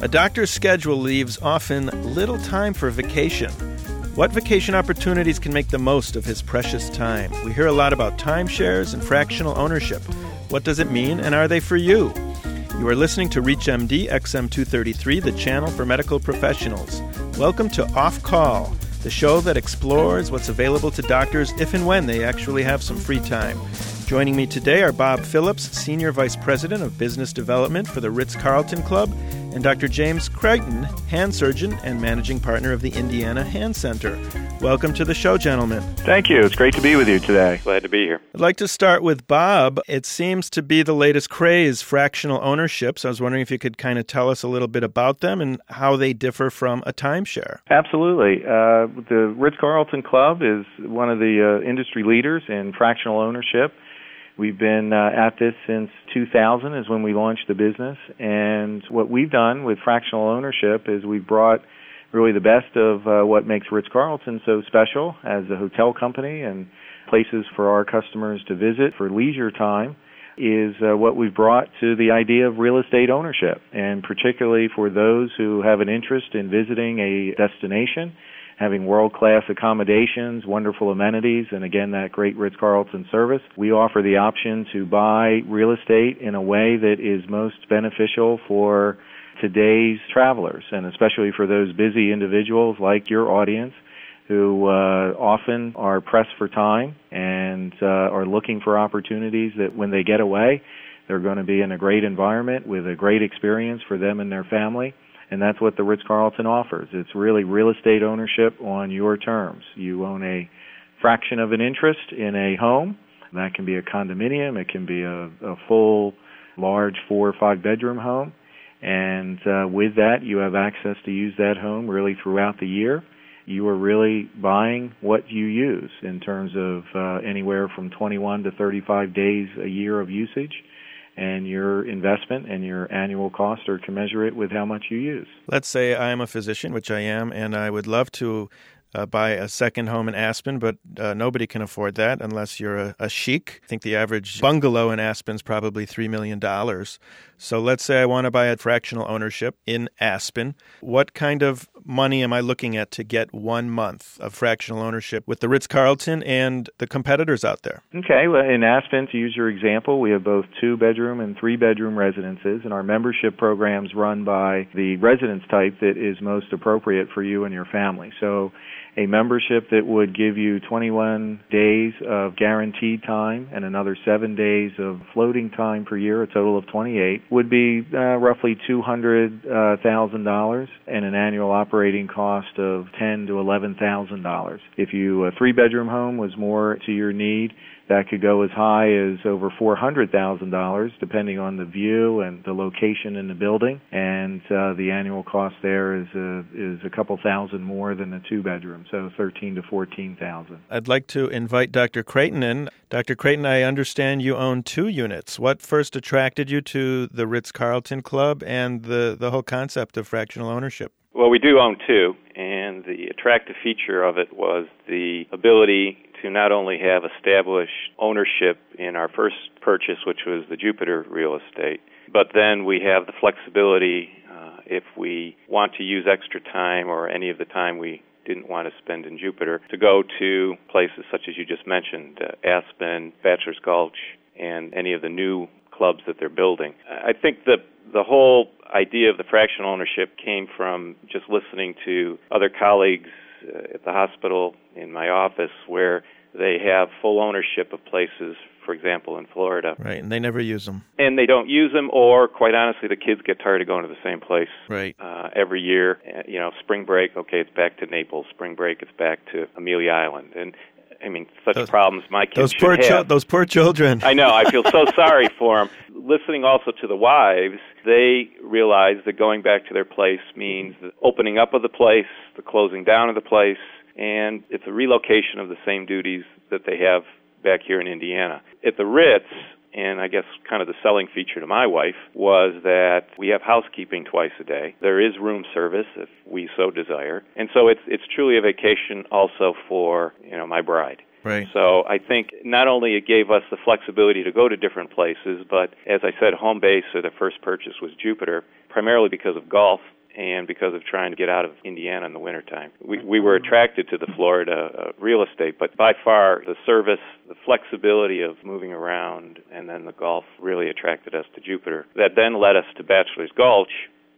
A doctor's schedule leaves often little time for vacation. What vacation opportunities can make the most of his precious time? We hear a lot about timeshares and fractional ownership. What does it mean, and are they for you? You are listening to ReachMD XM233, the channel for medical professionals. Welcome to Off Call, the show that explores what's available to doctors if and when they actually have some free time. Joining me today are Bob Phillips, Senior Vice President of Business Development for the Ritz Carlton Club, and Dr. James Creighton, hand surgeon and managing partner of the Indiana Hand Center. Welcome to the show, gentlemen. Thank you. It's great to be with you today. Glad to be here. I'd like to start with Bob. It seems to be the latest craze, fractional ownership. So I was wondering if you could kind of tell us a little bit about them and how they differ from a timeshare. Absolutely. Uh, the Ritz Carlton Club is one of the uh, industry leaders in fractional ownership. We've been uh, at this since 2000 is when we launched the business, and what we've done with fractional ownership is we've brought really the best of uh, what makes Ritz Carlton so special as a hotel company and places for our customers to visit for leisure time is uh, what we've brought to the idea of real estate ownership, and particularly for those who have an interest in visiting a destination having world class accommodations, wonderful amenities, and again, that great Ritz Carlton service. We offer the option to buy real estate in a way that is most beneficial for today's travelers, and especially for those busy individuals like your audience who uh, often are pressed for time and uh, are looking for opportunities that when they get away, they're going to be in a great environment with a great experience for them and their family and that's what the Ritz Carlton offers. It's really real estate ownership on your terms. You own a fraction of an interest in a home. That can be a condominium. It can be a, a full, large four or five bedroom home. And uh, with that, you have access to use that home really throughout the year. You are really buying what you use in terms of uh, anywhere from 21 to 35 days a year of usage and your investment and your annual cost are commensurate with how much you use. Let's say I am a physician, which I am, and I would love to uh, buy a second home in Aspen, but uh, nobody can afford that unless you're a, a sheik. I think the average bungalow in Aspen is probably $3 million. So let's say I want to buy a fractional ownership in Aspen. What kind of money am I looking at to get one month of fractional ownership with the Ritz Carlton and the competitors out there? Okay, well, in Aspen, to use your example, we have both two bedroom and three bedroom residences, and our membership programs run by the residence type that is most appropriate for you and your family. So a membership that would give you 21 days of guaranteed time and another seven days of floating time per year, a total of 28, would be uh, roughly $200,000 and an annual operating cost of ten to $11,000. If you a three bedroom home was more to your need, that could go as high as over $400,000 depending on the view and the location in the building and uh, the annual cost there is a, is a couple thousand more than a two bedroom so 13 to 14,000. I'd like to invite Dr. Creighton in. Dr. Creighton, I understand you own two units. What first attracted you to the Ritz-Carlton Club and the the whole concept of fractional ownership? Well, we do own two, and the attractive feature of it was the ability to not only have established ownership in our first purchase, which was the Jupiter real estate, but then we have the flexibility uh, if we want to use extra time or any of the time we didn't want to spend in Jupiter to go to places such as you just mentioned, uh, Aspen, Bachelor's Gulch, and any of the new clubs that they're building. I think the the whole idea of the fractional ownership came from just listening to other colleagues uh, at the hospital in my office where they have full ownership of places for example in Florida right and they never use them and they don't use them or quite honestly the kids get tired of going to the same place right uh, every year uh, you know spring break okay it's back to Naples spring break it's back to Amelia Island and I mean, such those, problems my kids those poor have. those poor children. I know. I feel so sorry for them. Listening also to the wives, they realize that going back to their place means the opening up of the place, the closing down of the place, and it's a relocation of the same duties that they have back here in Indiana. At the Ritz, and I guess kind of the selling feature to my wife was that we have housekeeping twice a day. There is room service if we so desire. And so it's it's truly a vacation also for, you know, my bride. Right. So I think not only it gave us the flexibility to go to different places, but as I said, home base or the first purchase was Jupiter, primarily because of golf and because of trying to get out of Indiana in the wintertime. We, we were attracted to the Florida uh, real estate, but by far the service, the flexibility of moving around, and then the golf really attracted us to Jupiter. That then led us to Bachelor's Gulch,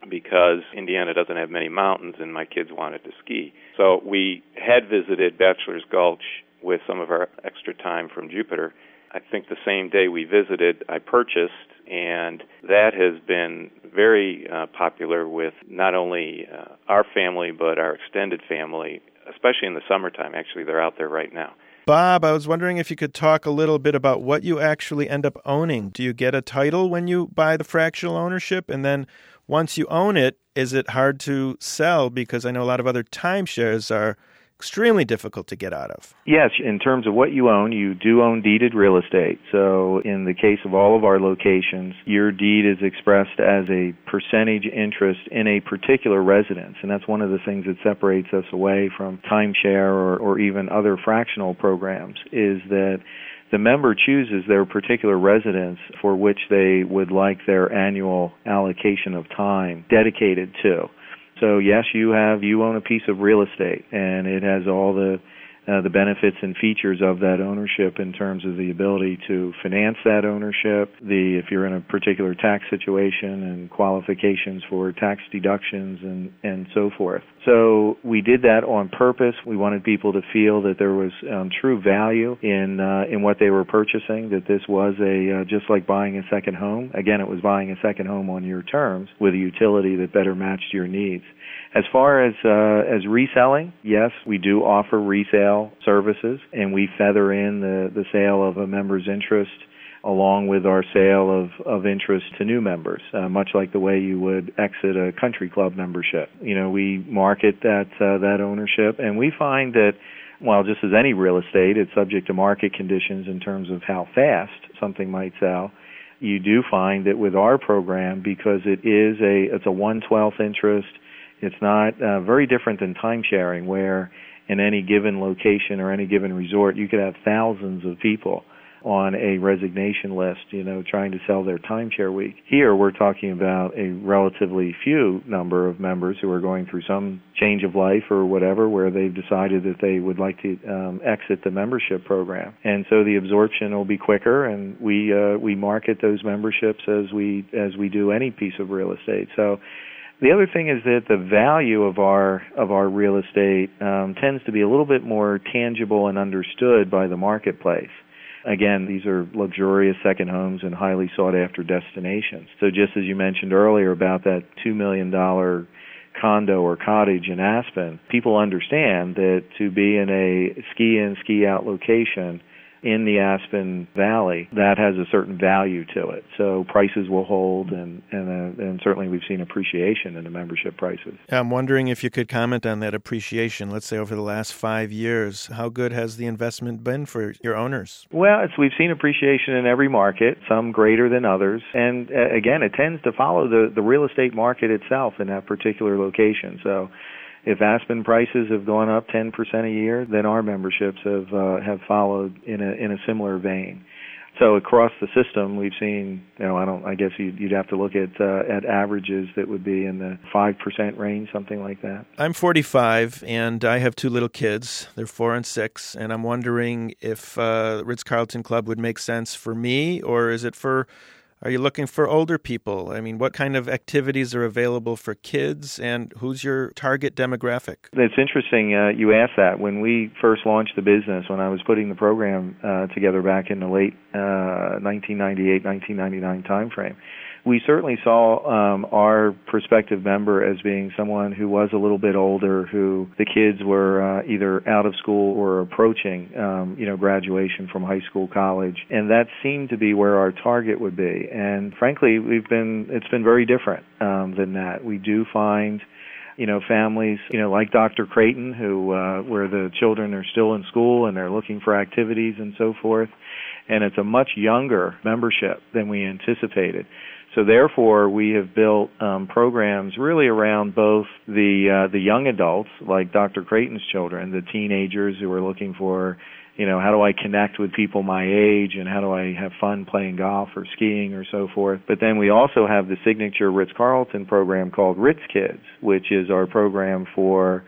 because Indiana doesn't have many mountains and my kids wanted to ski. So we had visited Bachelor's Gulch with some of our extra time from Jupiter. I think the same day we visited, I purchased, and that has been very uh, popular with not only uh, our family but our extended family, especially in the summertime. Actually, they're out there right now. Bob, I was wondering if you could talk a little bit about what you actually end up owning. Do you get a title when you buy the fractional ownership? And then once you own it, is it hard to sell? Because I know a lot of other timeshares are extremely difficult to get out of. Yes, in terms of what you own, you do own deeded real estate. So, in the case of all of our locations, your deed is expressed as a percentage interest in a particular residence. And that's one of the things that separates us away from timeshare or, or even other fractional programs is that the member chooses their particular residence for which they would like their annual allocation of time dedicated to. So yes, you have you own a piece of real estate, and it has all the uh, the benefits and features of that ownership in terms of the ability to finance that ownership, the if you're in a particular tax situation and qualifications for tax deductions and and so forth. So we did that on purpose. We wanted people to feel that there was um, true value in uh, in what they were purchasing. That this was a uh, just like buying a second home. Again, it was buying a second home on your terms with a utility that better matched your needs. As far as uh, as reselling, yes, we do offer resale services, and we feather in the the sale of a member's interest along with our sale of, of interest to new members, uh, much like the way you would exit a country club membership. You know, we market that uh, that ownership, and we find that while just as any real estate, it's subject to market conditions in terms of how fast something might sell. You do find that with our program, because it is a it's a one twelfth interest it's not uh, very different than time sharing, where in any given location or any given resort, you could have thousands of people on a resignation list, you know, trying to sell their timeshare week. Here, we're talking about a relatively few number of members who are going through some change of life or whatever, where they've decided that they would like to um, exit the membership program, and so the absorption will be quicker. And we uh, we market those memberships as we as we do any piece of real estate. So the other thing is that the value of our of our real estate um, tends to be a little bit more tangible and understood by the marketplace. Again, these are luxurious second homes and highly sought after destinations. So just as you mentioned earlier about that two million dollar condo or cottage in Aspen, people understand that to be in a ski in, ski out location in the Aspen Valley, that has a certain value to it. So prices will hold, and and, uh, and certainly we've seen appreciation in the membership prices. I'm wondering if you could comment on that appreciation. Let's say over the last five years, how good has the investment been for your owners? Well, it's, we've seen appreciation in every market, some greater than others, and uh, again, it tends to follow the the real estate market itself in that particular location. So if Aspen prices have gone up 10% a year, then our memberships have uh, have followed in a in a similar vein. So across the system, we've seen, you know, I don't, I guess you'd, you'd have to look at uh, at averages that would be in the five percent range, something like that. I'm 45, and I have two little kids. They're four and six, and I'm wondering if uh, Ritz Carlton Club would make sense for me, or is it for are you looking for older people? I mean, what kind of activities are available for kids, and who's your target demographic? It's interesting uh, you asked that. When we first launched the business, when I was putting the program uh, together back in the late uh, 1998, 1999 timeframe, we certainly saw um, our prospective member as being someone who was a little bit older, who the kids were uh, either out of school or approaching, um, you know, graduation from high school, college, and that seemed to be where our target would be. And frankly, we've been it's been very different um, than that. We do find you know families you know like Dr. Creighton who uh where the children are still in school and they're looking for activities and so forth and it's a much younger membership than we anticipated so therefore, we have built um, programs really around both the uh, the young adults, like Dr. Creighton's children, the teenagers who are looking for you know, how do I connect with people my age and how do I have fun playing golf or skiing or so forth. But then we also have the signature Ritz Carlton program called Ritz Kids, which is our program for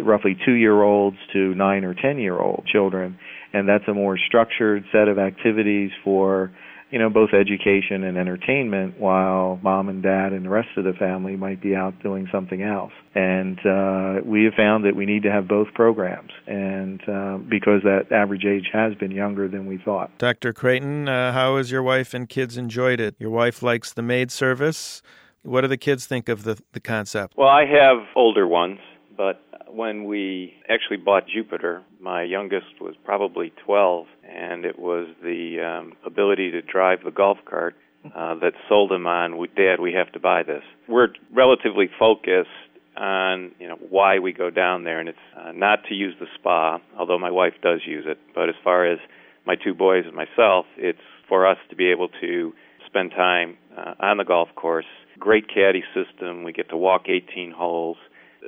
roughly two year olds to nine or ten year old children. And that's a more structured set of activities for you know, both education and entertainment while mom and dad and the rest of the family might be out doing something else. And uh, we have found that we need to have both programs, and uh, because that average age has been younger than we thought. Dr. Creighton, uh, how has your wife and kids enjoyed it? Your wife likes the maid service. What do the kids think of the, the concept? Well, I have older ones, but when we actually bought Jupiter, my youngest was probably 12, and it was the um, ability to drive the golf cart uh, that sold him on, Dad, we have to buy this. We're relatively focused on you know why we go down there, and it's uh, not to use the spa, although my wife does use it. But as far as my two boys and myself, it's for us to be able to spend time uh, on the golf course. Great caddy system. We get to walk 18 holes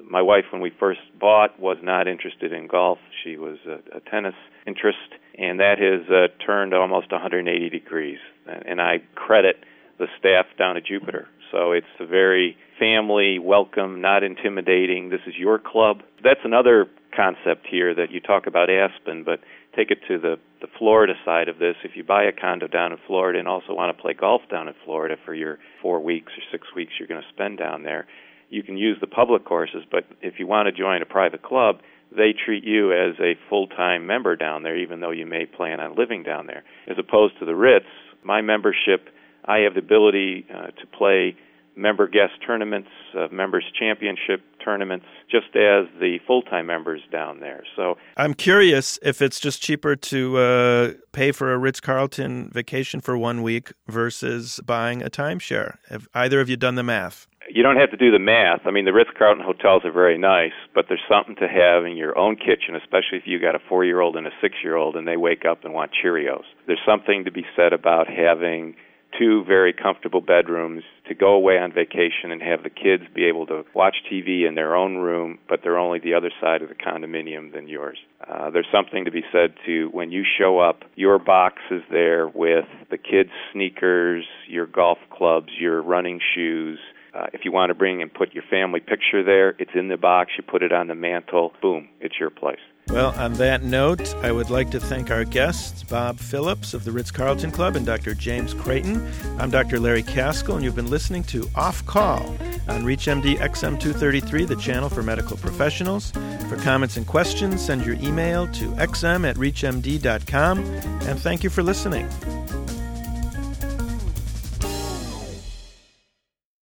my wife, when we first bought, was not interested in golf. She was a, a tennis interest, and that has uh, turned almost 180 degrees. And I credit the staff down at Jupiter. So it's a very family, welcome, not intimidating. This is your club. That's another concept here that you talk about Aspen, but take it to the the Florida side of this. If you buy a condo down in Florida and also want to play golf down in Florida for your four weeks or six weeks you're going to spend down there, you can use the public courses, but if you want to join a private club, they treat you as a full time member down there, even though you may plan on living down there. As opposed to the Ritz, my membership, I have the ability uh, to play member guest tournaments, uh, members championship tournaments, just as the full time members down there. So I'm curious if it's just cheaper to uh, pay for a Ritz Carlton vacation for one week versus buying a timeshare. Have either of you done the math? You don't have to do the math. I mean, the Ritz Carlton hotels are very nice, but there's something to have in your own kitchen, especially if you got a four year old and a six year old and they wake up and want Cheerios. There's something to be said about having two very comfortable bedrooms to go away on vacation and have the kids be able to watch TV in their own room, but they're only the other side of the condominium than yours. Uh, there's something to be said to when you show up, your box is there with the kids' sneakers, your golf clubs, your running shoes uh, if you want to bring and put your family picture there, it's in the box. You put it on the mantle. Boom, it's your place. Well, on that note, I would like to thank our guests, Bob Phillips of the Ritz Carlton Club and Dr. James Creighton. I'm Dr. Larry Kaskel, and you've been listening to Off Call on ReachMD XM233, the channel for medical professionals. For comments and questions, send your email to xm at reachmd.com. And thank you for listening.